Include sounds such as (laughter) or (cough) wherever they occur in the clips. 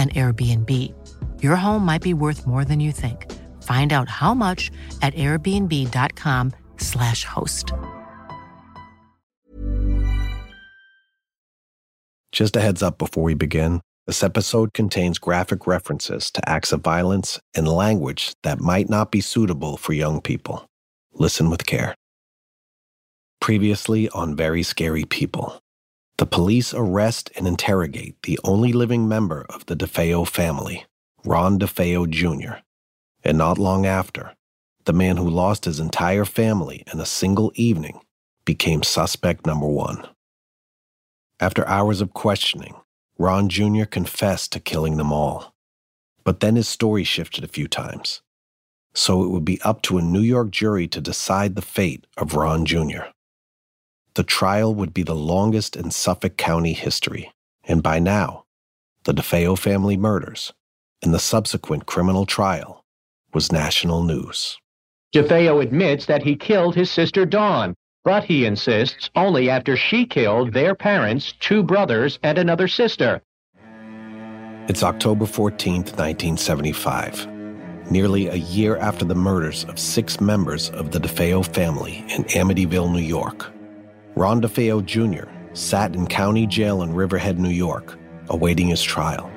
an Airbnb. Your home might be worth more than you think. Find out how much at airbnb.com/slash host. Just a heads up before we begin this episode contains graphic references to acts of violence and language that might not be suitable for young people. Listen with care. Previously on Very Scary People. The police arrest and interrogate the only living member of the DeFeo family, Ron DeFeo Jr. And not long after, the man who lost his entire family in a single evening became suspect number one. After hours of questioning, Ron Jr. confessed to killing them all. But then his story shifted a few times. So it would be up to a New York jury to decide the fate of Ron Jr. The trial would be the longest in Suffolk County history, and by now, the DeFeo family murders and the subsequent criminal trial was national news. DeFeo admits that he killed his sister Dawn, but he insists only after she killed their parents, two brothers, and another sister. It's October 14th, 1975, nearly a year after the murders of six members of the DeFeo family in Amityville, New York. Ron DeFeo Jr. sat in county jail in Riverhead, New York, awaiting his trial.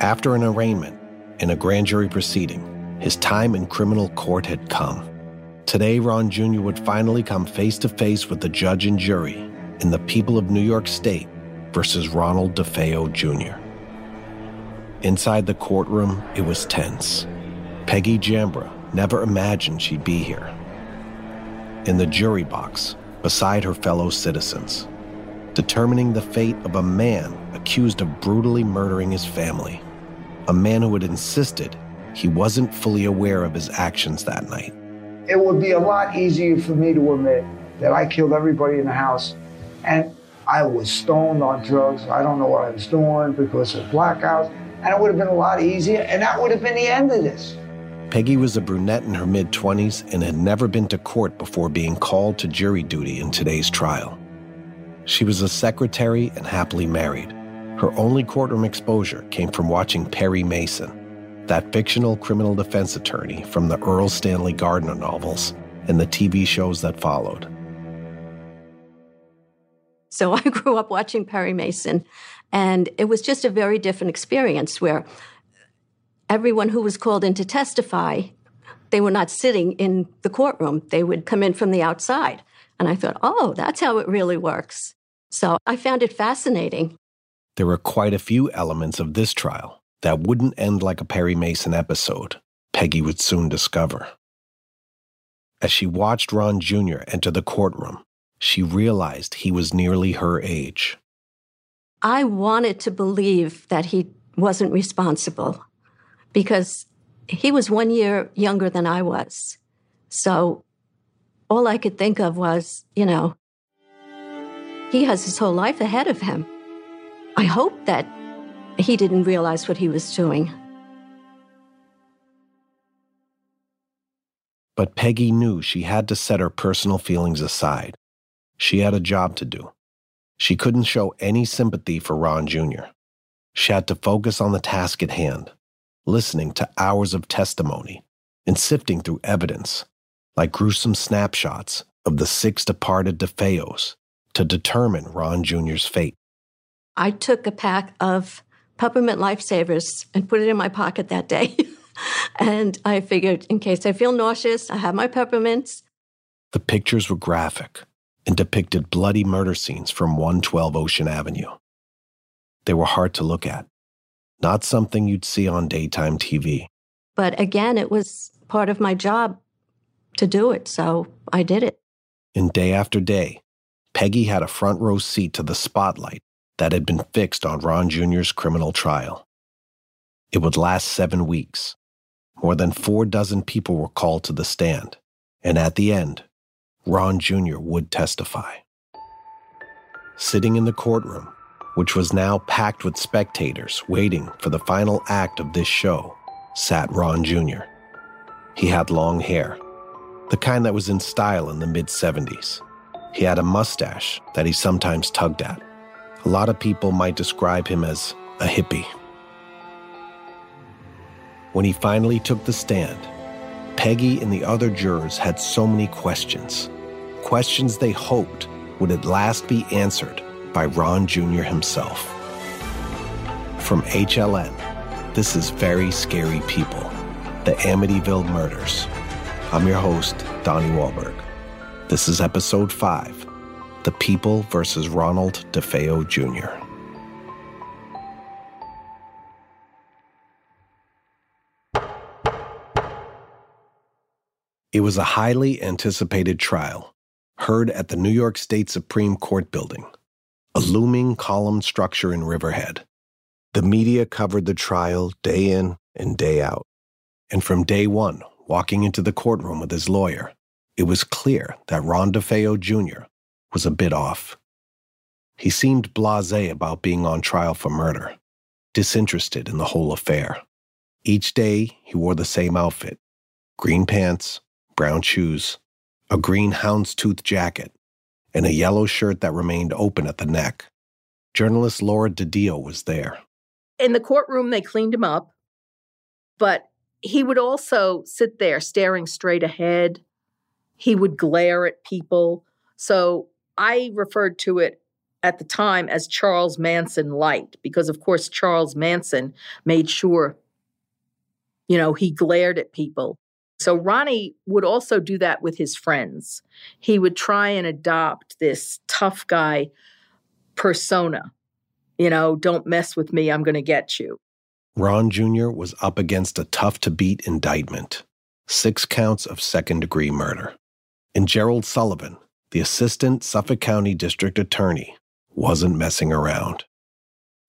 After an arraignment in a grand jury proceeding, his time in criminal court had come. Today, Ron Jr. would finally come face to face with the judge and jury in the people of New York State versus Ronald DeFeo Jr. Inside the courtroom, it was tense. Peggy Jambra never imagined she'd be here. In the jury box, beside her fellow citizens, determining the fate of a man accused of brutally murdering his family, a man who had insisted he wasn't fully aware of his actions that night. It would be a lot easier for me to admit that I killed everybody in the house and I was stoned on drugs. I don't know what I was doing because of blackouts. And it would have been a lot easier, and that would have been the end of this. Peggy was a brunette in her mid 20s and had never been to court before being called to jury duty in today's trial. She was a secretary and happily married. Her only courtroom exposure came from watching Perry Mason, that fictional criminal defense attorney from the Erle Stanley Gardner novels and the TV shows that followed. So (laughs) I grew up watching Perry Mason, and it was just a very different experience where everyone who was called in to testify, they were not sitting in the courtroom. They would come in from the outside. And I thought, oh, that's how it really works. So I found it fascinating. There were quite a few elements of this trial that wouldn't end like a Perry Mason episode, Peggy would soon discover. As she watched Ron Jr. enter the courtroom, she realized he was nearly her age. I wanted to believe that he wasn't responsible because he was one year younger than I was. So all I could think of was, you know, he has his whole life ahead of him. I hope that he didn't realize what he was doing. But Peggy knew she had to set her personal feelings aside. She had a job to do. She couldn't show any sympathy for Ron Jr. She had to focus on the task at hand, listening to hours of testimony and sifting through evidence, like gruesome snapshots of the six departed DeFeos, to determine Ron Jr.'s fate. I took a pack of peppermint lifesavers and put it in my pocket that day. (laughs) and I figured, in case I feel nauseous, I have my peppermints. The pictures were graphic and depicted bloody murder scenes from 112 Ocean Avenue. They were hard to look at, not something you'd see on daytime TV. But again, it was part of my job to do it, so I did it. And day after day, Peggy had a front row seat to the spotlight that had been fixed on Ron Jr.'s criminal trial. It would last seven weeks. More than four dozen people were called to the stand, and at the end, Ron Jr. would testify. Sitting in the courtroom, which was now packed with spectators waiting for the final act of this show, sat Ron Jr. He had long hair, the kind that was in style in the mid 70s. He had a mustache that he sometimes tugged at. A lot of people might describe him as a hippie. When he finally took the stand, Peggy and the other jurors had so many questions. Questions they hoped would at last be answered by Ron Jr. himself. From HLN, this is Very Scary People, the Amityville Murders. I'm your host, Donnie Wahlberg. This is episode 5 The People versus Ronald DeFeo Jr. It was a highly anticipated trial, heard at the New York State Supreme Court building, a looming column structure in Riverhead. The media covered the trial day in and day out. And from day one, walking into the courtroom with his lawyer, it was clear that Ron DeFeo Jr. was a bit off. He seemed blase about being on trial for murder, disinterested in the whole affair. Each day, he wore the same outfit green pants, brown shoes, a green houndstooth jacket, and a yellow shirt that remained open at the neck. Journalist Laura DiDio was there. In the courtroom, they cleaned him up, but he would also sit there staring straight ahead. He would glare at people. So I referred to it at the time as Charles Manson light because, of course, Charles Manson made sure, you know, he glared at people so Ronnie would also do that with his friends. He would try and adopt this tough guy persona. You know, don't mess with me, I'm going to get you. Ron Jr. was up against a tough to beat indictment six counts of second degree murder. And Gerald Sullivan, the assistant Suffolk County District Attorney, wasn't messing around.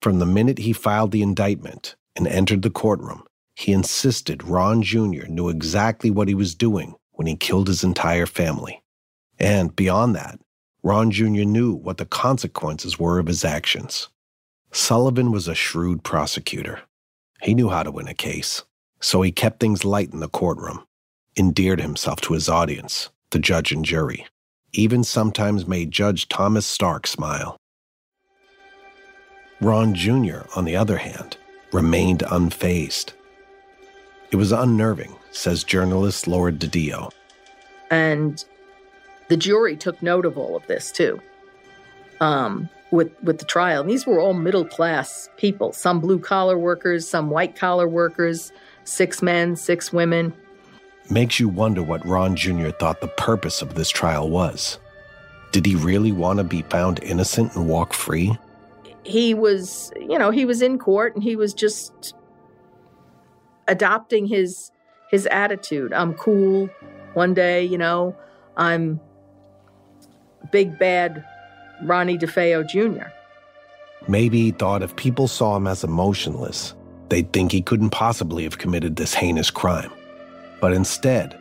From the minute he filed the indictment and entered the courtroom, he insisted Ron Jr. knew exactly what he was doing when he killed his entire family. And beyond that, Ron Jr. knew what the consequences were of his actions. Sullivan was a shrewd prosecutor. He knew how to win a case, so he kept things light in the courtroom, endeared himself to his audience, the judge and jury, even sometimes made Judge Thomas Stark smile. Ron Jr., on the other hand, remained unfazed. It was unnerving, says journalist Laura DiDio. And the jury took note of all of this too. Um, with with the trial. And these were all middle class people, some blue collar workers, some white collar workers, six men, six women. Makes you wonder what Ron Jr. thought the purpose of this trial was. Did he really want to be found innocent and walk free? He was, you know, he was in court and he was just adopting his his attitude. I'm cool. One day, you know, I'm big bad Ronnie DeFeo Jr. Maybe he thought if people saw him as emotionless, they'd think he couldn't possibly have committed this heinous crime. But instead,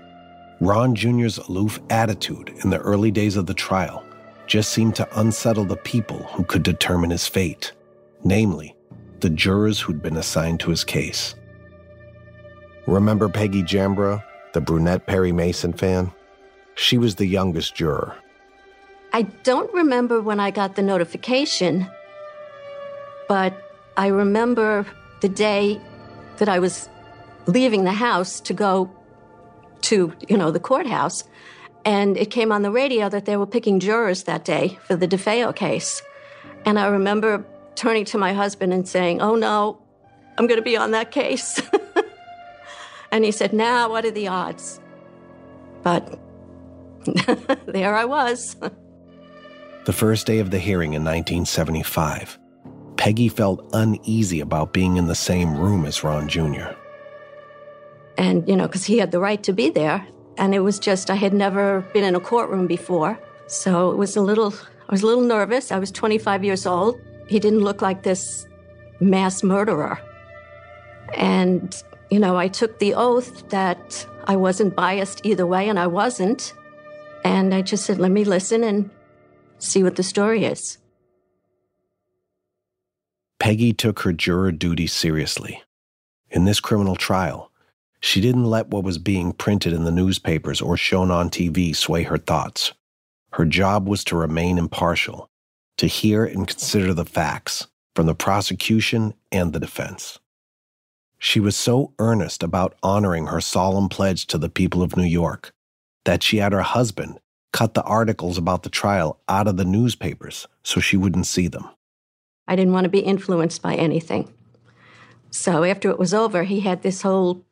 Ron Jr.'s aloof attitude in the early days of the trial just seemed to unsettle the people who could determine his fate, namely, the jurors who'd been assigned to his case. Remember Peggy Jambra, the brunette Perry Mason fan? She was the youngest juror. I don't remember when I got the notification, but I remember the day that I was leaving the house to go to, you know, the courthouse. And it came on the radio that they were picking jurors that day for the DeFeo case. And I remember turning to my husband and saying, Oh no, I'm going to be on that case. (laughs) and he said, Now, what are the odds? But (laughs) there I was. the first day of the hearing in 1975, Peggy felt uneasy about being in the same room as Ron Jr. And, you know, because he had the right to be there. And it was just, I had never been in a courtroom before. So it was a little, I was a little nervous. I was 25 years old. He didn't look like this mass murderer. And, you know, I took the oath that I wasn't biased either way, and I wasn't. And I just said, let me listen and see what the story is. Peggy took her juror duty seriously. In this criminal trial, she didn't let what was being printed in the newspapers or shown on TV sway her thoughts. Her job was to remain impartial, to hear and consider the facts from the prosecution and the defense. She was so earnest about honoring her solemn pledge to the people of New York that she had her husband cut the articles about the trial out of the newspapers so she wouldn't see them. I didn't want to be influenced by anything. So after it was over, he had this whole,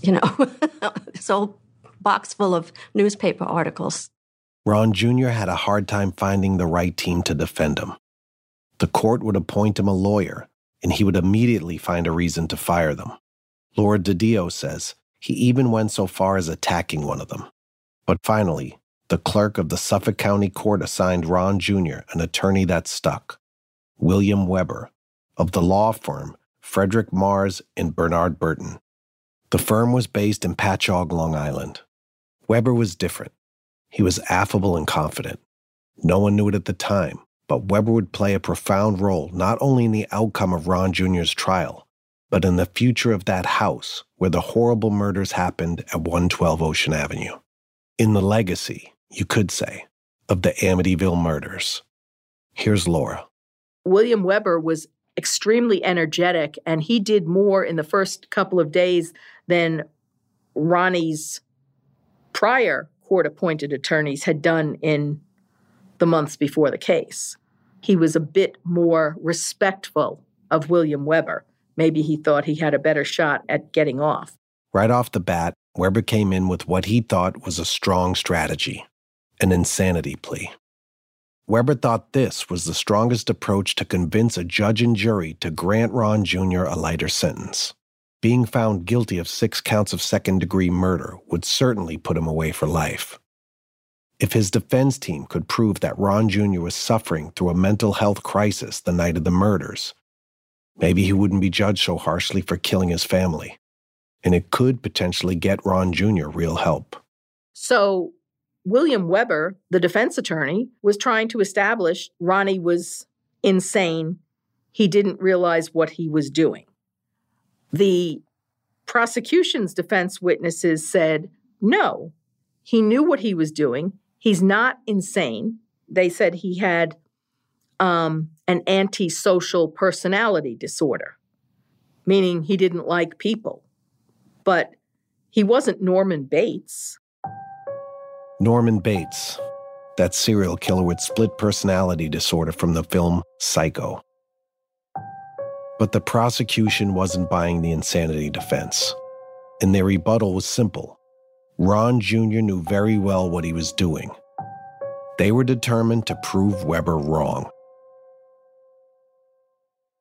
you know, (laughs) this whole box full of newspaper articles. Ron Jr. had a hard time finding the right team to defend him. The court would appoint him a lawyer, and he would immediately find a reason to fire them. Laura DiDio says he even went so far as attacking one of them. But finally, the clerk of the Suffolk County Court assigned Ron Jr. an attorney that stuck. William Weber, of the law firm Frederick Mars and Bernard Burton. The firm was based in Patchogue, Long Island. Weber was different. He was affable and confident. No one knew it at the time, but Weber would play a profound role not only in the outcome of Ron Jr.'s trial, but in the future of that house where the horrible murders happened at 112 Ocean Avenue. In the legacy, you could say, of the Amityville murders. Here's Laura. William Weber was extremely energetic, and he did more in the first couple of days than Ronnie's prior court appointed attorneys had done in the months before the case. He was a bit more respectful of William Weber. Maybe he thought he had a better shot at getting off. Right off the bat, Weber came in with what he thought was a strong strategy an insanity plea. Weber thought this was the strongest approach to convince a judge and jury to grant Ron Jr. a lighter sentence. Being found guilty of six counts of second degree murder would certainly put him away for life. If his defense team could prove that Ron Jr. was suffering through a mental health crisis the night of the murders, maybe he wouldn't be judged so harshly for killing his family. And it could potentially get Ron Jr. real help. So William Weber, the defense attorney, was trying to establish Ronnie was insane. He didn't realize what he was doing. The prosecution's defense witnesses said, no, he knew what he was doing. He's not insane. They said he had um, an antisocial personality disorder, meaning he didn't like people. But he wasn't Norman Bates. Norman Bates, that serial killer with split personality disorder from the film Psycho. But the prosecution wasn't buying the insanity defense, and their rebuttal was simple. Ron Jr. knew very well what he was doing. They were determined to prove Weber wrong.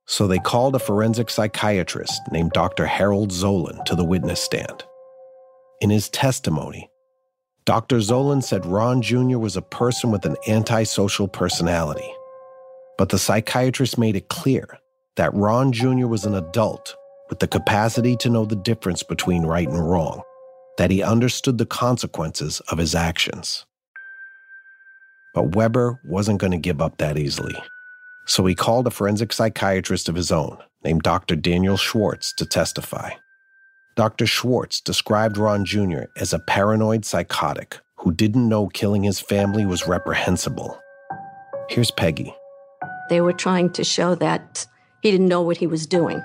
So they called a forensic psychiatrist named Dr. Harold Zolan to the witness stand. In his testimony, Dr. Zolan said Ron Jr. was a person with an antisocial personality. But the psychiatrist made it clear that Ron Jr. was an adult with the capacity to know the difference between right and wrong, that he understood the consequences of his actions. But Weber wasn't going to give up that easily. So he called a forensic psychiatrist of his own, named Dr. Daniel Schwartz, to testify. Dr. Schwartz described Ron Jr. as a paranoid psychotic who didn't know killing his family was reprehensible. Here's Peggy. They were trying to show that he didn't know what he was doing.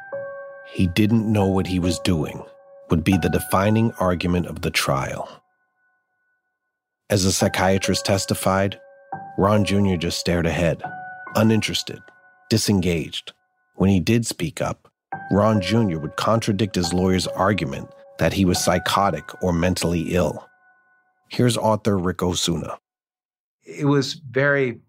He didn't know what he was doing would be the defining argument of the trial. As the psychiatrist testified, Ron Jr. just stared ahead, uninterested, disengaged. When he did speak up, Ron Jr. would contradict his lawyer's argument that he was psychotic or mentally ill. Here's author Ric Osuna. It was very,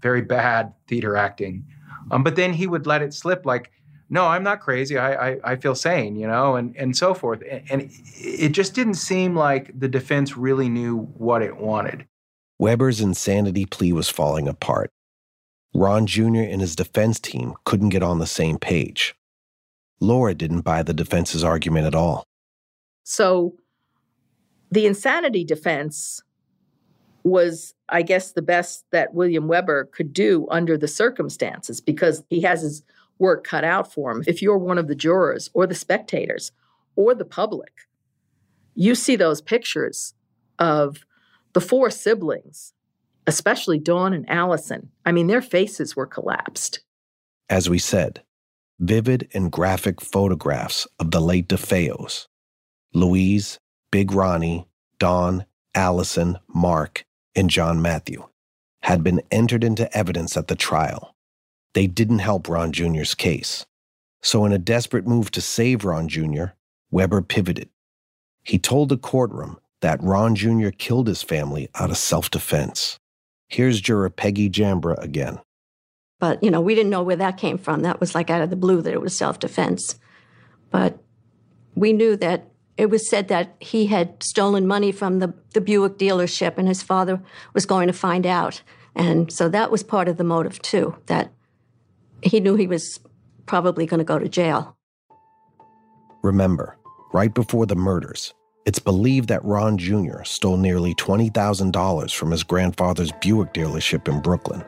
very bad theater acting. Um, but then he would let it slip like, no, I'm not crazy. I, I, I feel sane, you know, and, and so forth. And, and it just didn't seem like the defense really knew what it wanted. Weber's insanity plea was falling apart. Ron Jr. and his defense team couldn't get on the same page. Laura didn't buy the defense's argument at all. So the insanity defense was, I guess, the best that William Weber could do under the circumstances because he has his work cut out for him. If you're one of the jurors or the spectators or the public, you see those pictures of the four siblings, especially Dawn and Allison. I mean, their faces were collapsed. As we said, vivid and graphic photographs of the late DeFeos Louise, Big Ronnie, Dawn, Allison, Mark, and John Matthew had been entered into evidence at the trial they didn't help Ron Jr.'s case. So, in a desperate move to save Ron Jr., Weber pivoted. He told the courtroom that Ron Jr. killed his family out of self defense. Here's juror Peggy Jambra again. But, you know, we didn't know where that came from. That was like out of the blue that it was self defense. But we knew that it was said that he had stolen money from the, the Buick dealership and his father was going to find out. And so that was part of the motive, too, that he knew he was probably going to go to jail. Remember, right before the murders, it's believed that Ron Jr. stole nearly $20,000 from his grandfather's Buick dealership in Brooklyn.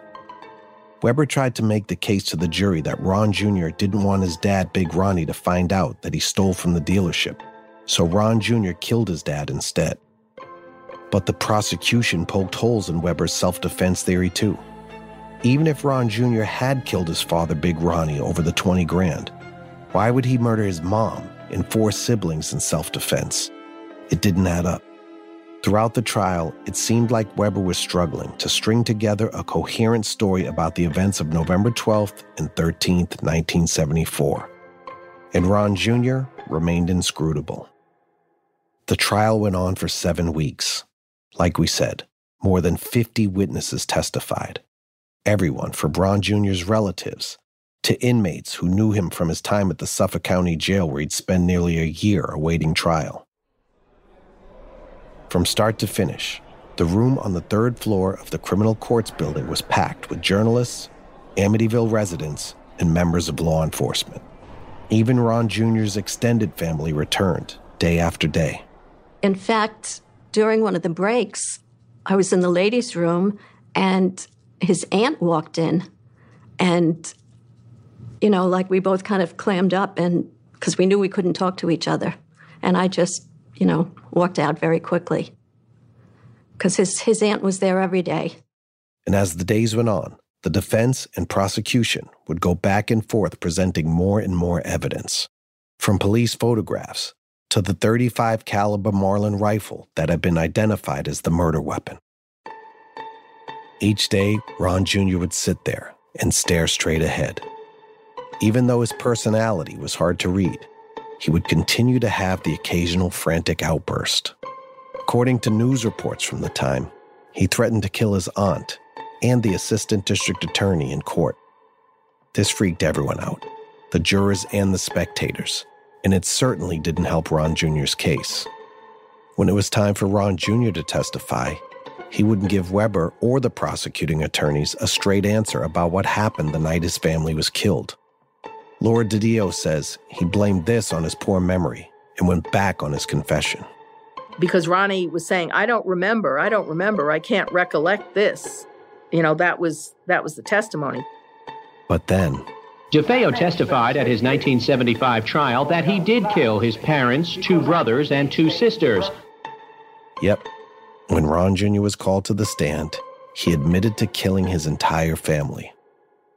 Weber tried to make the case to the jury that Ron Jr. didn't want his dad, Big Ronnie, to find out that he stole from the dealership, so Ron Jr. killed his dad instead. But the prosecution poked holes in Weber's self defense theory, too. Even if Ron Jr. had killed his father, Big Ronnie, over the 20 grand, why would he murder his mom and four siblings in self defense? It didn't add up. Throughout the trial, it seemed like Weber was struggling to string together a coherent story about the events of November 12th and 13th, 1974. And Ron Jr. remained inscrutable. The trial went on for seven weeks. Like we said, more than 50 witnesses testified everyone from Ron Jr.'s relatives to inmates who knew him from his time at the Suffolk County Jail where he'd spend nearly a year awaiting trial. From start to finish, the room on the third floor of the criminal courts building was packed with journalists, Amityville residents, and members of law enforcement. Even Ron Jr.'s extended family returned day after day. In fact, during one of the breaks, I was in the ladies' room and his aunt walked in and you know like we both kind of clammed up and because we knew we couldn't talk to each other. And i just you know walked out very quickly. Because his, his aunt was there every day. And as the days went on the defense and prosecution would go back and forth presenting more and more evidence. From police photographs to the 35 caliber marlin rifle that had been identified as the murder weapon each day, Ron Jr. would sit there and stare straight ahead. Even though his personality was hard to read, he would continue to have the occasional frantic outburst. According to news reports from the time, he threatened to kill his aunt and the assistant district attorney in court. This freaked everyone out the jurors and the spectators, and it certainly didn't help Ron Jr.'s case. When it was time for Ron Jr. to testify, he wouldn't give Weber or the prosecuting attorneys a straight answer about what happened the night his family was killed. Laura DiDio says he blamed this on his poor memory and went back on his confession. Because Ronnie was saying, I don't remember, I don't remember, I can't recollect this. You know, that was that was the testimony. But then, DeFeo testified at his 1975 trial that he did kill his parents, two brothers, and two sisters. yep, when Ron Jr. was called to the stand, he admitted to killing his entire family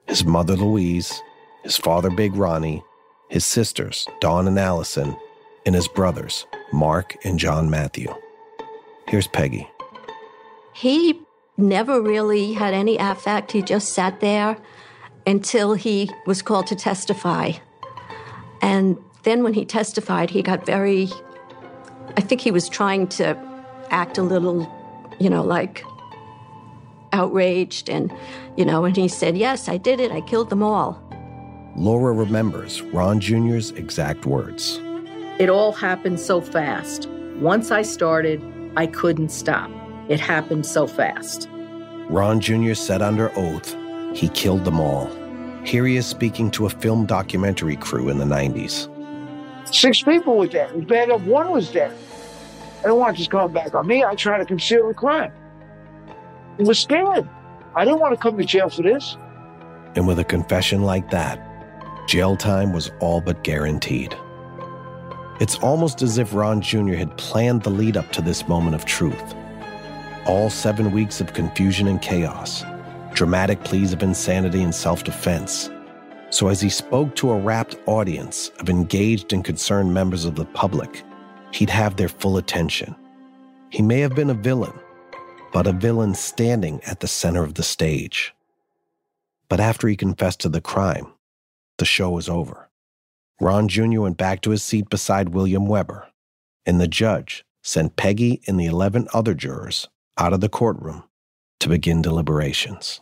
his mother, Louise, his father, Big Ronnie, his sisters, Dawn and Allison, and his brothers, Mark and John Matthew. Here's Peggy. He never really had any affect. He just sat there until he was called to testify. And then when he testified, he got very, I think he was trying to act a little, you know, like outraged. And, you know, and he said, Yes, I did it. I killed them all. Laura remembers Ron Jr.'s exact words. It all happened so fast. Once I started, I couldn't stop. It happened so fast. Ron Jr. said under oath he killed them all. Here he is speaking to a film documentary crew in the 90s. Six people were dead. It was one was dead. I don't want this coming back on me. I try to conceal the crime. I was scared. I didn't want to come to jail for this. And with a confession like that, jail time was all but guaranteed. It's almost as if Ron Jr. had planned the lead up to this moment of truth. All seven weeks of confusion and chaos, dramatic pleas of insanity and self defense. So, as he spoke to a rapt audience of engaged and concerned members of the public, he'd have their full attention. He may have been a villain, but a villain standing at the center of the stage. But after he confessed to the crime, the show was over. Ron Jr. went back to his seat beside William Weber, and the judge sent Peggy and the 11 other jurors out of the courtroom to begin deliberations.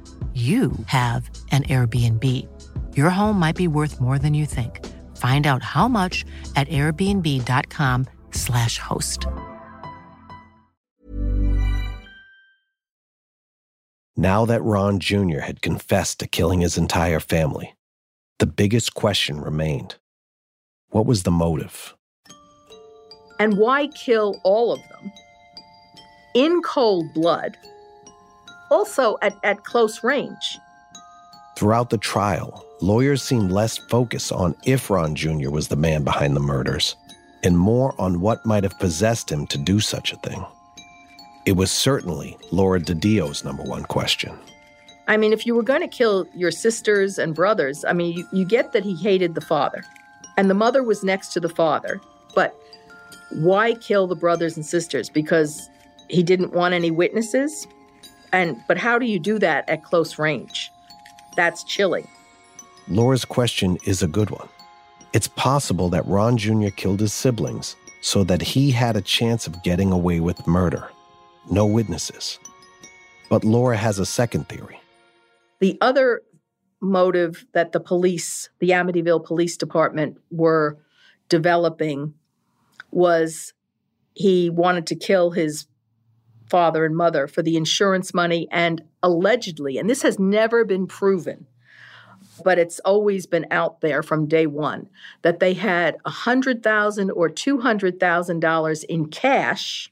you have an Airbnb. Your home might be worth more than you think. Find out how much at airbnb.com/slash host. Now that Ron Jr. had confessed to killing his entire family, the biggest question remained what was the motive? And why kill all of them in cold blood? Also at, at close range. Throughout the trial, lawyers seemed less focused on if Ron Jr. was the man behind the murders and more on what might have possessed him to do such a thing. It was certainly Laura DiDio's number one question. I mean, if you were going to kill your sisters and brothers, I mean, you, you get that he hated the father, and the mother was next to the father, but why kill the brothers and sisters? Because he didn't want any witnesses? And but how do you do that at close range? That's chilling. Laura's question is a good one. It's possible that Ron Jr. killed his siblings so that he had a chance of getting away with murder. No witnesses. But Laura has a second theory. The other motive that the police, the Amityville Police Department, were developing was he wanted to kill his father and mother for the insurance money and allegedly, and this has never been proven, but it's always been out there from day one, that they had a 100,000 or $200,000 in cash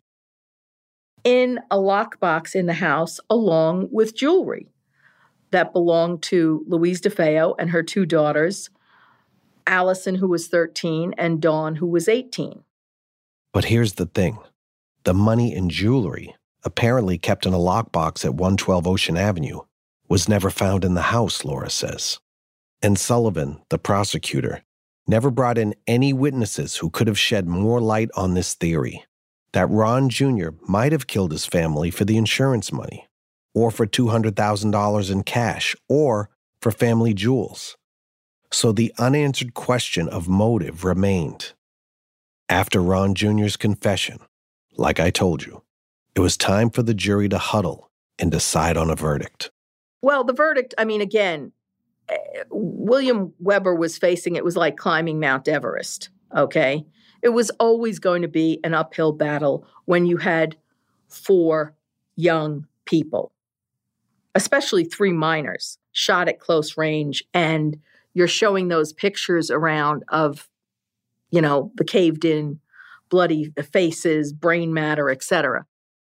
in a lockbox in the house along with jewelry that belonged to Louise DeFeo and her two daughters, Allison, who was 13, and Dawn, who was 18. But here's the thing the money and jewelry, apparently kept in a lockbox at 112 Ocean Avenue, was never found in the house, Laura says. And Sullivan, the prosecutor, never brought in any witnesses who could have shed more light on this theory that Ron Jr. might have killed his family for the insurance money, or for $200,000 in cash, or for family jewels. So the unanswered question of motive remained. After Ron Jr.'s confession, like I told you, it was time for the jury to huddle and decide on a verdict. Well, the verdict, I mean, again, eh, William Weber was facing it was like climbing Mount Everest, okay? It was always going to be an uphill battle when you had four young people, especially three minors shot at close range, and you're showing those pictures around of you know, the caved in bloody faces, brain matter, etc.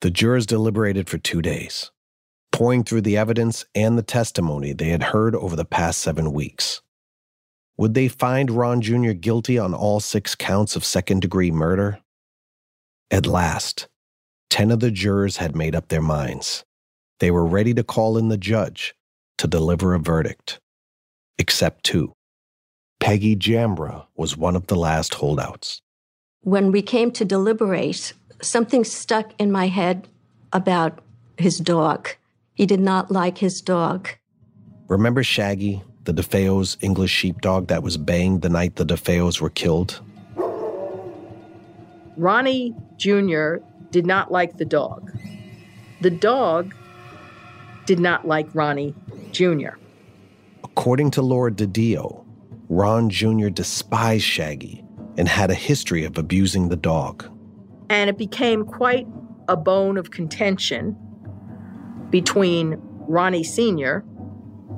The jurors deliberated for two days, pouring through the evidence and the testimony they had heard over the past seven weeks. Would they find Ron Jr. guilty on all six counts of second degree murder? At last, 10 of the jurors had made up their minds. They were ready to call in the judge to deliver a verdict, except two. Peggy Jambra was one of the last holdouts. When we came to deliberate, something stuck in my head about his dog. He did not like his dog. Remember Shaggy, the DeFeo's English sheepdog that was baying the night the DeFeos were killed? Ronnie Jr. did not like the dog. The dog did not like Ronnie Jr. According to Laura DiDio, Ron Jr. despised Shaggy and had a history of abusing the dog. And it became quite a bone of contention between Ronnie Sr.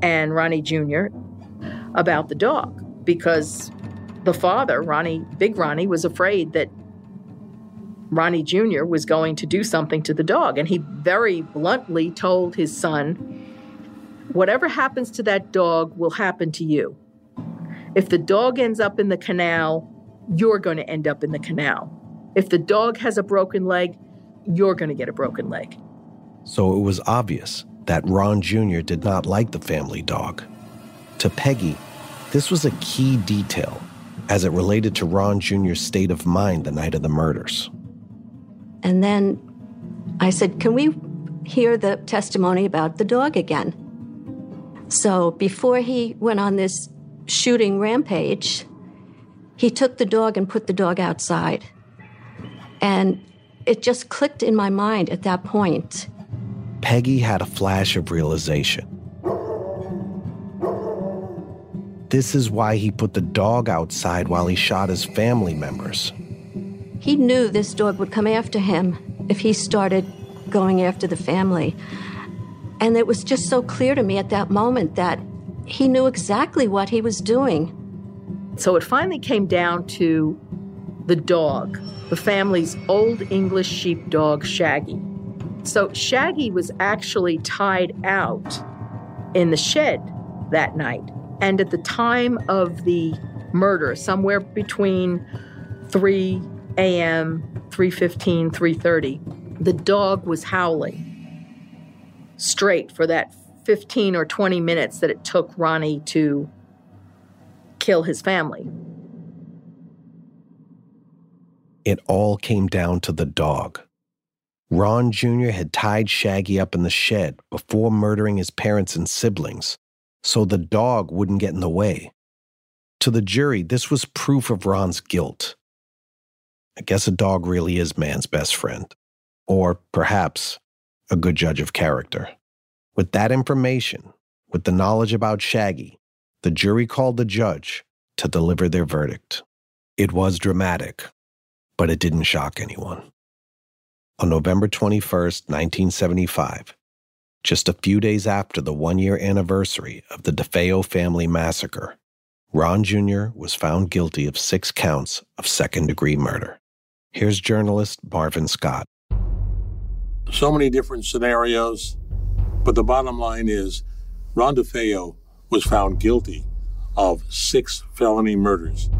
and Ronnie Jr. about the dog because the father, Ronnie, Big Ronnie, was afraid that Ronnie Jr. was going to do something to the dog. And he very bluntly told his son, Whatever happens to that dog will happen to you. If the dog ends up in the canal, you're going to end up in the canal. If the dog has a broken leg, you're going to get a broken leg. So it was obvious that Ron Jr. did not like the family dog. To Peggy, this was a key detail as it related to Ron Jr.'s state of mind the night of the murders. And then I said, Can we hear the testimony about the dog again? So before he went on this shooting rampage, he took the dog and put the dog outside. And it just clicked in my mind at that point. Peggy had a flash of realization. This is why he put the dog outside while he shot his family members. He knew this dog would come after him if he started going after the family. And it was just so clear to me at that moment that he knew exactly what he was doing. So it finally came down to the dog, the family's old English sheepdog, Shaggy. So Shaggy was actually tied out in the shed that night. And at the time of the murder, somewhere between 3 a.m., 3.15, 3.30, the dog was howling straight for that 15 or 20 minutes that it took Ronnie to kill his family. It all came down to the dog. Ron Jr. had tied Shaggy up in the shed before murdering his parents and siblings, so the dog wouldn't get in the way. To the jury, this was proof of Ron's guilt. I guess a dog really is man's best friend, or perhaps a good judge of character. With that information, with the knowledge about Shaggy, the jury called the judge to deliver their verdict. It was dramatic, but it didn't shock anyone. On November 21, 1975, just a few days after the one year anniversary of the DeFeo family massacre, Ron Jr. was found guilty of six counts of second degree murder. Here's journalist Marvin Scott. So many different scenarios, but the bottom line is Ron DeFeo was found guilty of six felony murders.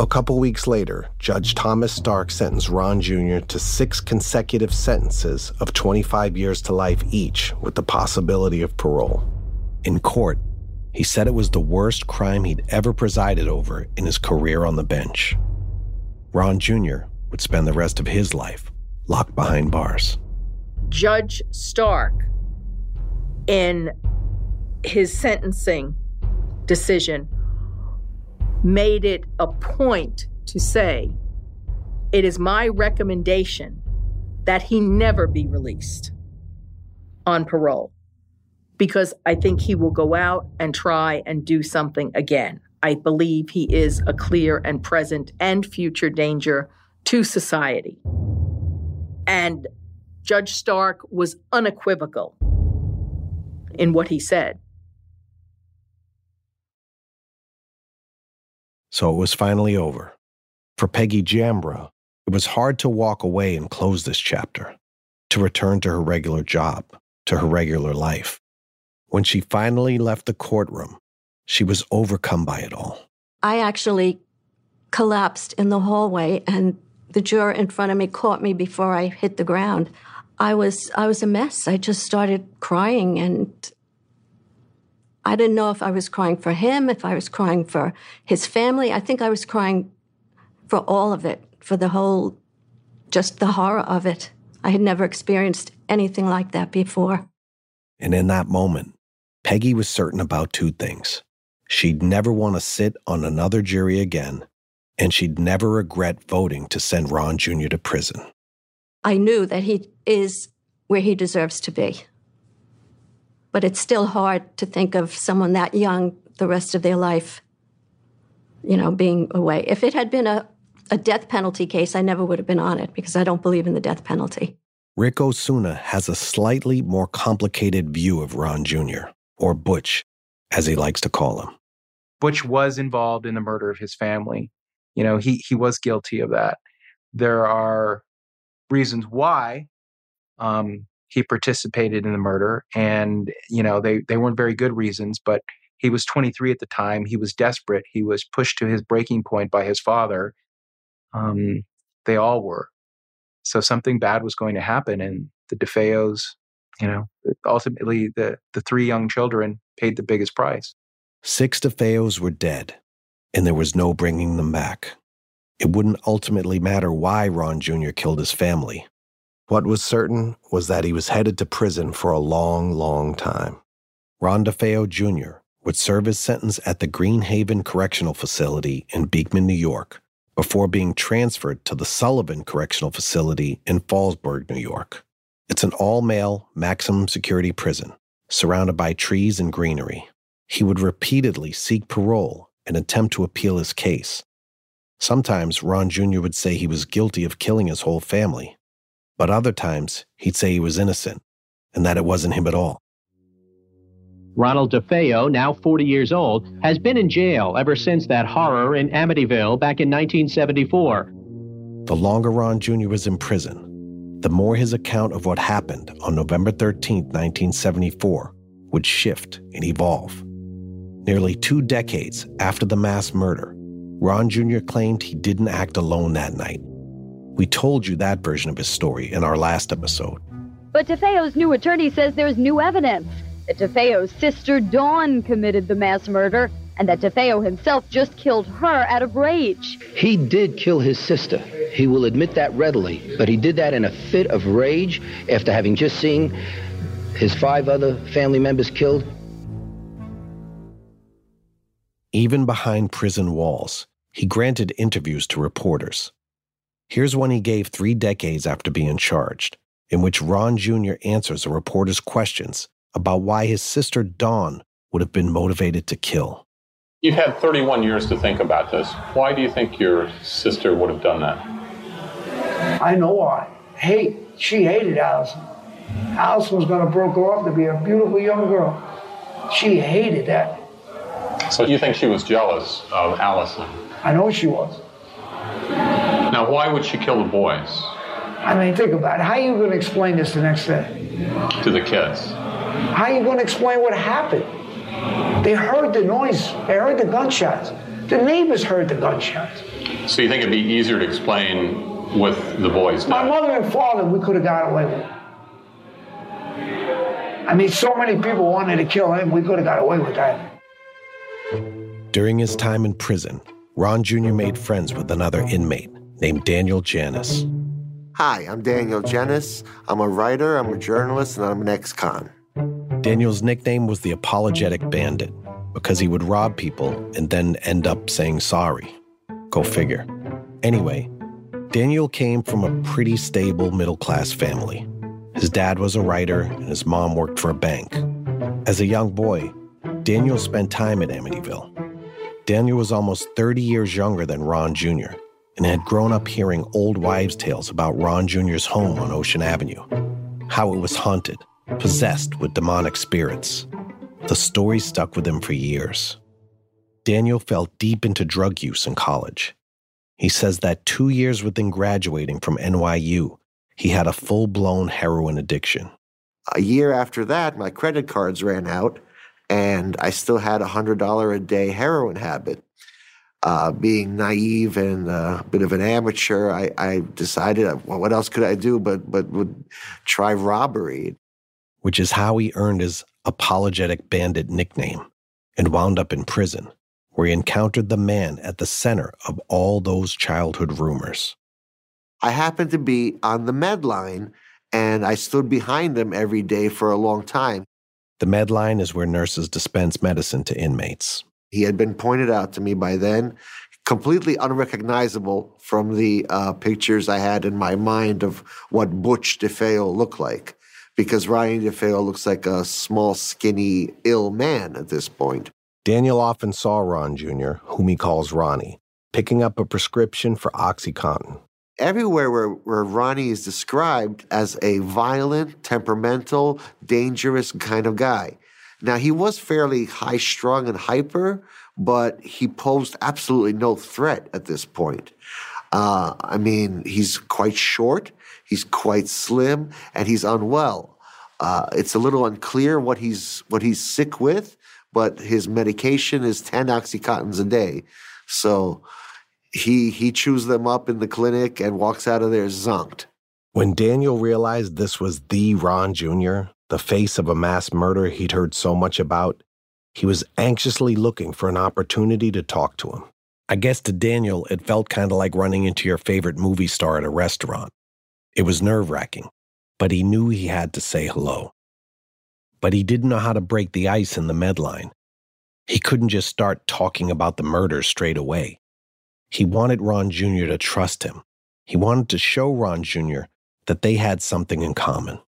A couple weeks later, Judge Thomas Stark sentenced Ron Jr. to six consecutive sentences of 25 years to life each, with the possibility of parole. In court, he said it was the worst crime he'd ever presided over in his career on the bench. Ron Jr. would spend the rest of his life locked behind bars. Judge Stark, in his sentencing decision, made it a point to say, It is my recommendation that he never be released on parole because I think he will go out and try and do something again. I believe he is a clear and present and future danger to society. And Judge Stark was unequivocal in what he said. So it was finally over. For Peggy Jambra, it was hard to walk away and close this chapter, to return to her regular job, to her regular life. When she finally left the courtroom, she was overcome by it all. I actually collapsed in the hallway, and the juror in front of me caught me before I hit the ground. I was I was a mess. I just started crying and I didn't know if I was crying for him, if I was crying for his family. I think I was crying for all of it, for the whole just the horror of it. I had never experienced anything like that before. And in that moment, Peggy was certain about two things. She'd never want to sit on another jury again, and she'd never regret voting to send Ron Jr. to prison. I knew that he is where he deserves to be. But it's still hard to think of someone that young the rest of their life, you know, being away. If it had been a, a death penalty case, I never would have been on it because I don't believe in the death penalty. Ric Osuna has a slightly more complicated view of Ron Jr., or Butch, as he likes to call him. Butch was involved in the murder of his family. You know, he he was guilty of that. There are reasons why um, he participated in the murder, and you know they they weren't very good reasons, but he was 23 at the time. He was desperate. He was pushed to his breaking point by his father. Um, they all were. So something bad was going to happen, and the DeFeos, you know, ultimately the the three young children paid the biggest price. Six DeFeos were dead, and there was no bringing them back. It wouldn't ultimately matter why Ron Jr. killed his family. What was certain was that he was headed to prison for a long, long time. Ron DeFeo Jr. would serve his sentence at the Green Haven Correctional Facility in Beekman, New York, before being transferred to the Sullivan Correctional Facility in Fallsburg, New York. It's an all male, maximum security prison, surrounded by trees and greenery. He would repeatedly seek parole and attempt to appeal his case. Sometimes Ron Jr. would say he was guilty of killing his whole family, but other times he'd say he was innocent and that it wasn't him at all. Ronald DeFeo, now 40 years old, has been in jail ever since that horror in Amityville back in 1974. The longer Ron Jr. was in prison, the more his account of what happened on November 13, 1974, would shift and evolve. Nearly two decades after the mass murder, Ron Jr. claimed he didn't act alone that night. We told you that version of his story in our last episode. But DeFeo's new attorney says there's new evidence that DeFeo's sister Dawn committed the mass murder and that DeFeo himself just killed her out of rage. He did kill his sister. He will admit that readily, but he did that in a fit of rage after having just seen his five other family members killed. Even behind prison walls, he granted interviews to reporters. Here's one he gave three decades after being charged, in which Ron Jr. answers a reporter's questions about why his sister Dawn would have been motivated to kill. You've had 31 years to think about this. Why do you think your sister would have done that? I know why. Hate. She hated Allison. Allison was going to broke off to be a beautiful young girl. She hated that. So you think she was jealous of Allison? I know she was. Now, why would she kill the boys? I mean, think about it. How are you going to explain this the next day? To the kids. How are you going to explain what happened? They heard the noise. They heard the gunshots. The neighbors heard the gunshots. So you think it'd be easier to explain with the boys' My death? mother and father, we could have got away with. I mean, so many people wanted to kill him, we could have got away with that. During his time in prison, Ron Jr. made friends with another inmate named Daniel Genis. Hi, I'm Daniel Genis. I'm a writer, I'm a journalist, and I'm an ex con. Daniel's nickname was the Apologetic Bandit because he would rob people and then end up saying sorry. Go figure. Anyway, Daniel came from a pretty stable middle class family. His dad was a writer and his mom worked for a bank. As a young boy, Daniel spent time at Amityville. Daniel was almost 30 years younger than Ron Jr. and had grown up hearing old wives' tales about Ron Jr.'s home on Ocean Avenue, how it was haunted, possessed with demonic spirits. The story stuck with him for years. Daniel fell deep into drug use in college. He says that two years within graduating from NYU, he had a full blown heroin addiction. A year after that, my credit cards ran out, and I still had a $100 a day heroin habit. Uh, being naive and uh, a bit of an amateur, I, I decided, uh, well, what else could I do but, but would try robbery? which is how he earned his apologetic bandit nickname and wound up in prison, where he encountered the man at the center of all those childhood rumors. I happened to be on the med line, and I stood behind them every day for a long time. The med line is where nurses dispense medicine to inmates. He had been pointed out to me by then, completely unrecognizable from the uh, pictures I had in my mind of what Butch DeFeo looked like, because Ron DeFeo looks like a small, skinny, ill man at this point. Daniel often saw Ron Jr., whom he calls Ronnie, picking up a prescription for Oxycontin. Everywhere where, where Ronnie is described as a violent, temperamental, dangerous kind of guy. Now, he was fairly high strung and hyper, but he posed absolutely no threat at this point. Uh, I mean, he's quite short, he's quite slim, and he's unwell. Uh, it's a little unclear what he's what he's sick with, but his medication is ten oxycontins a day, so he he chews them up in the clinic and walks out of there zonked. When Daniel realized this was the Ron Jr., the face of a mass murder he'd heard so much about, he was anxiously looking for an opportunity to talk to him. I guess to Daniel, it felt kind of like running into your favorite movie star at a restaurant. It was nerve wracking, but he knew he had to say hello. But he didn't know how to break the ice in the medline. He couldn't just start talking about the murder straight away. He wanted Ron Jr. to trust him. He wanted to show Ron Jr. that they had something in common.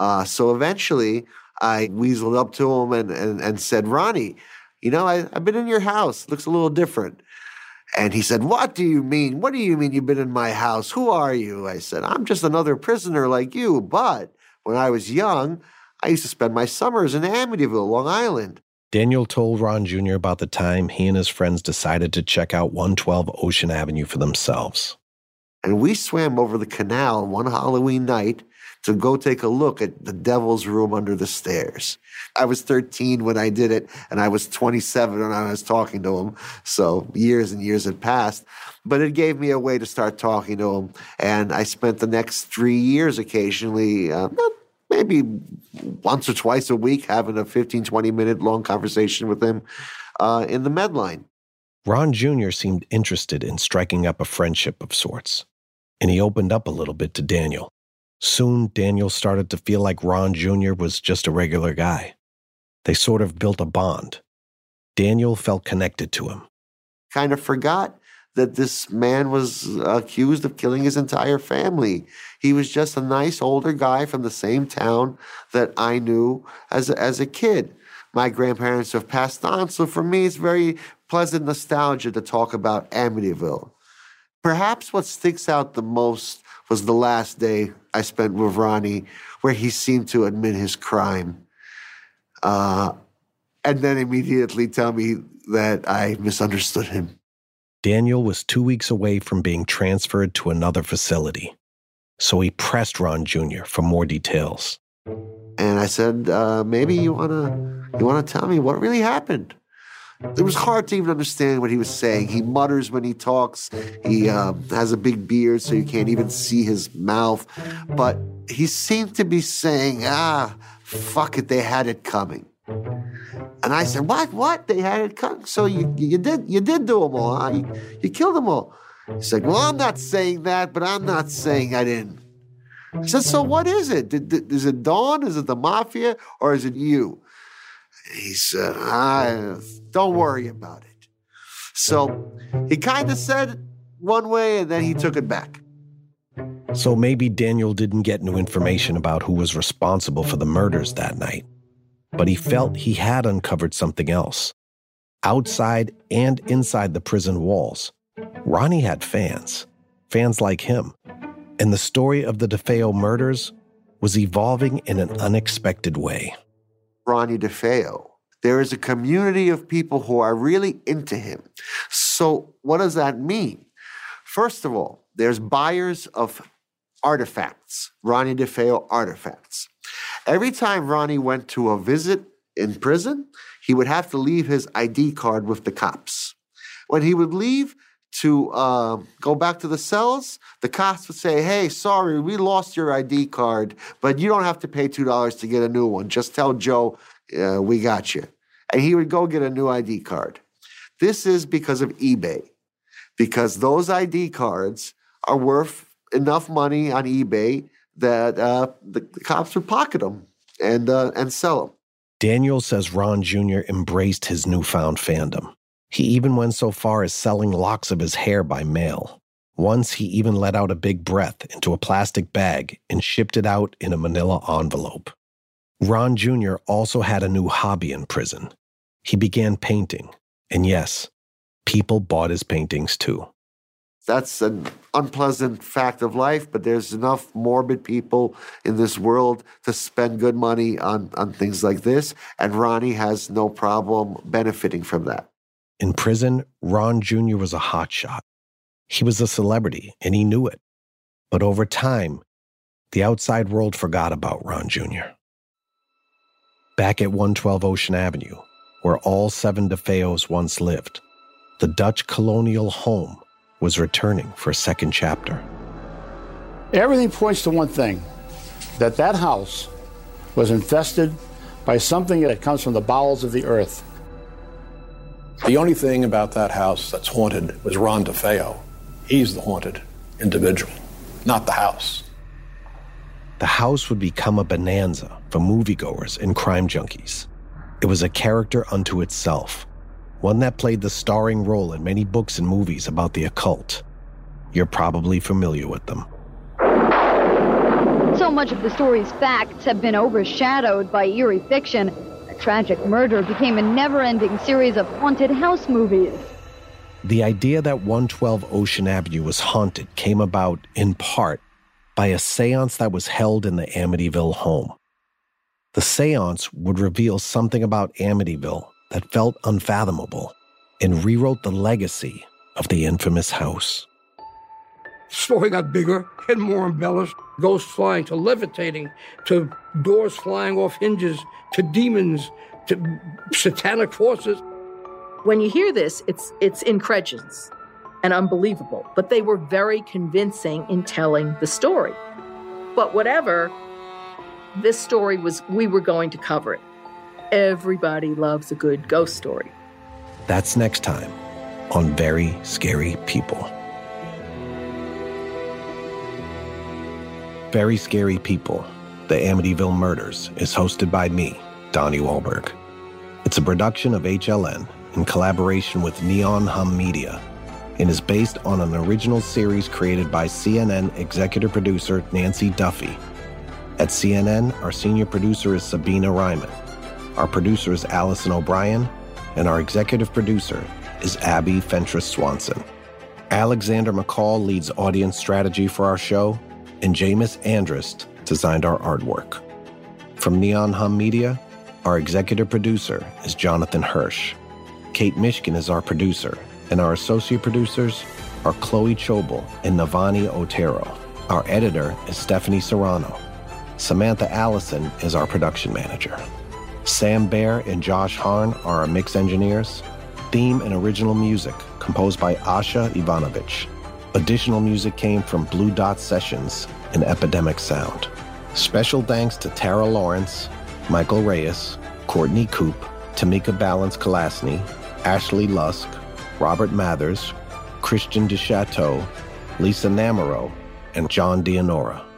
Uh, so eventually, I weaseled up to him and, and, and said, Ronnie, you know, I, I've been in your house. It Looks a little different. And he said, What do you mean? What do you mean you've been in my house? Who are you? I said, I'm just another prisoner like you. But when I was young, I used to spend my summers in Amityville, Long Island. Daniel told Ron Jr. about the time he and his friends decided to check out 112 Ocean Avenue for themselves. And we swam over the canal one Halloween night to go take a look at the devil's room under the stairs. I was 13 when I did it, and I was 27 when I was talking to him. So years and years had passed. But it gave me a way to start talking to him. And I spent the next three years occasionally, uh, maybe once or twice a week, having a 15, 20 minute long conversation with him uh, in the Medline. Ron Jr. seemed interested in striking up a friendship of sorts, and he opened up a little bit to Daniel. Soon, Daniel started to feel like Ron Jr. was just a regular guy. They sort of built a bond. Daniel felt connected to him. Kind of forgot that this man was accused of killing his entire family. He was just a nice older guy from the same town that I knew as a, as a kid. My grandparents have passed on, so for me, it's very pleasant nostalgia to talk about Amityville. Perhaps what sticks out the most was the last day I spent with Ronnie, where he seemed to admit his crime. Uh, and then immediately tell me that I misunderstood him. Daniel was two weeks away from being transferred to another facility. So he pressed Ron Jr. for more details. And I said, uh, maybe you wanna you wanna tell me what really happened? It was hard to even understand what he was saying. He mutters when he talks. He um, has a big beard, so you can't even see his mouth. But he seemed to be saying, ah, fuck it, they had it coming. And I said, "What? What? They had it coming? So you you did you did do them all? Huh? You, you killed them all?" He said, "Well, I'm not saying that, but I'm not saying I didn't." I said, "So what is it? Did, did, is it Dawn? Is it the mafia, or is it you?" He said, "I don't worry about it." So he kind of said one way, and then he took it back. So maybe Daniel didn't get new information about who was responsible for the murders that night but he felt he had uncovered something else. Outside and inside the prison walls, Ronnie had fans, fans like him. And the story of the DeFeo murders was evolving in an unexpected way. Ronnie DeFeo. There is a community of people who are really into him. So, what does that mean? First of all, there's buyers of artifacts, Ronnie DeFeo artifacts. Every time Ronnie went to a visit in prison, he would have to leave his ID card with the cops. When he would leave to uh, go back to the cells, the cops would say, Hey, sorry, we lost your ID card, but you don't have to pay $2 to get a new one. Just tell Joe uh, we got you. And he would go get a new ID card. This is because of eBay, because those ID cards are worth enough money on eBay that uh, the, the, cops would pocket them and uh, and sell them. Daniel says Ron Jr. embraced his newfound fandom. He even went so far as selling locks of his hair by mail. Once he even let out a big breath into a plastic bag and shipped it out in a manila envelope. Ron Jr. also had a new hobby in prison. He began painting, and yes, people bought his paintings too that's an unpleasant fact of life, but there's enough morbid people in this world to spend good money on, on things like this. And Ronnie has no problem benefiting from that. In prison, Ron Jr. was a hotshot. He was a celebrity, and he knew it. But over time, the outside world forgot about Ron Jr. Back at 112 Ocean Avenue, where all seven DeFeos once lived, the Dutch colonial home was returning for a second chapter. Everything points to one thing that that house was infested by something that comes from the bowels of the earth. The only thing about that house that's haunted was Ron DeFeo. He's the haunted individual, not the house. The house would become a bonanza for moviegoers and crime junkies. It was a character unto itself, one that played the starring role in many books and movies about the occult. You're probably familiar with them. So much of the story's facts have been overshadowed by eerie fiction. Tragic murder became a never ending series of haunted house movies. The idea that 112 Ocean Avenue was haunted came about, in part, by a seance that was held in the Amityville home. The seance would reveal something about Amityville that felt unfathomable and rewrote the legacy of the infamous house. Story got bigger and more embellished. Ghosts flying to levitating, to doors flying off hinges, to demons, to satanic forces. When you hear this, it's it's incredulous and unbelievable, but they were very convincing in telling the story. But whatever, this story was we were going to cover it. Everybody loves a good ghost story. That's next time on Very Scary People. Very Scary People, The Amityville Murders, is hosted by me, Donnie Wahlberg. It's a production of HLN in collaboration with Neon Hum Media and is based on an original series created by CNN executive producer Nancy Duffy. At CNN, our senior producer is Sabina Ryman. Our producer is Allison O'Brien, and our executive producer is Abby Fentress Swanson. Alexander McCall leads audience strategy for our show, and Jameis Andrist designed our artwork. From Neon Hum Media, our executive producer is Jonathan Hirsch. Kate Mishkin is our producer, and our associate producers are Chloe Chobel and Navani Otero. Our editor is Stephanie Serrano. Samantha Allison is our production manager. Sam Baer and Josh Harn are our mix engineers. Theme and original music composed by Asha Ivanovich. Additional music came from Blue Dot Sessions and Epidemic Sound. Special thanks to Tara Lawrence, Michael Reyes, Courtney Coop, Tamika Balance Kalasny, Ashley Lusk, Robert Mathers, Christian DeChateau, Lisa Namaro, and John Dianora.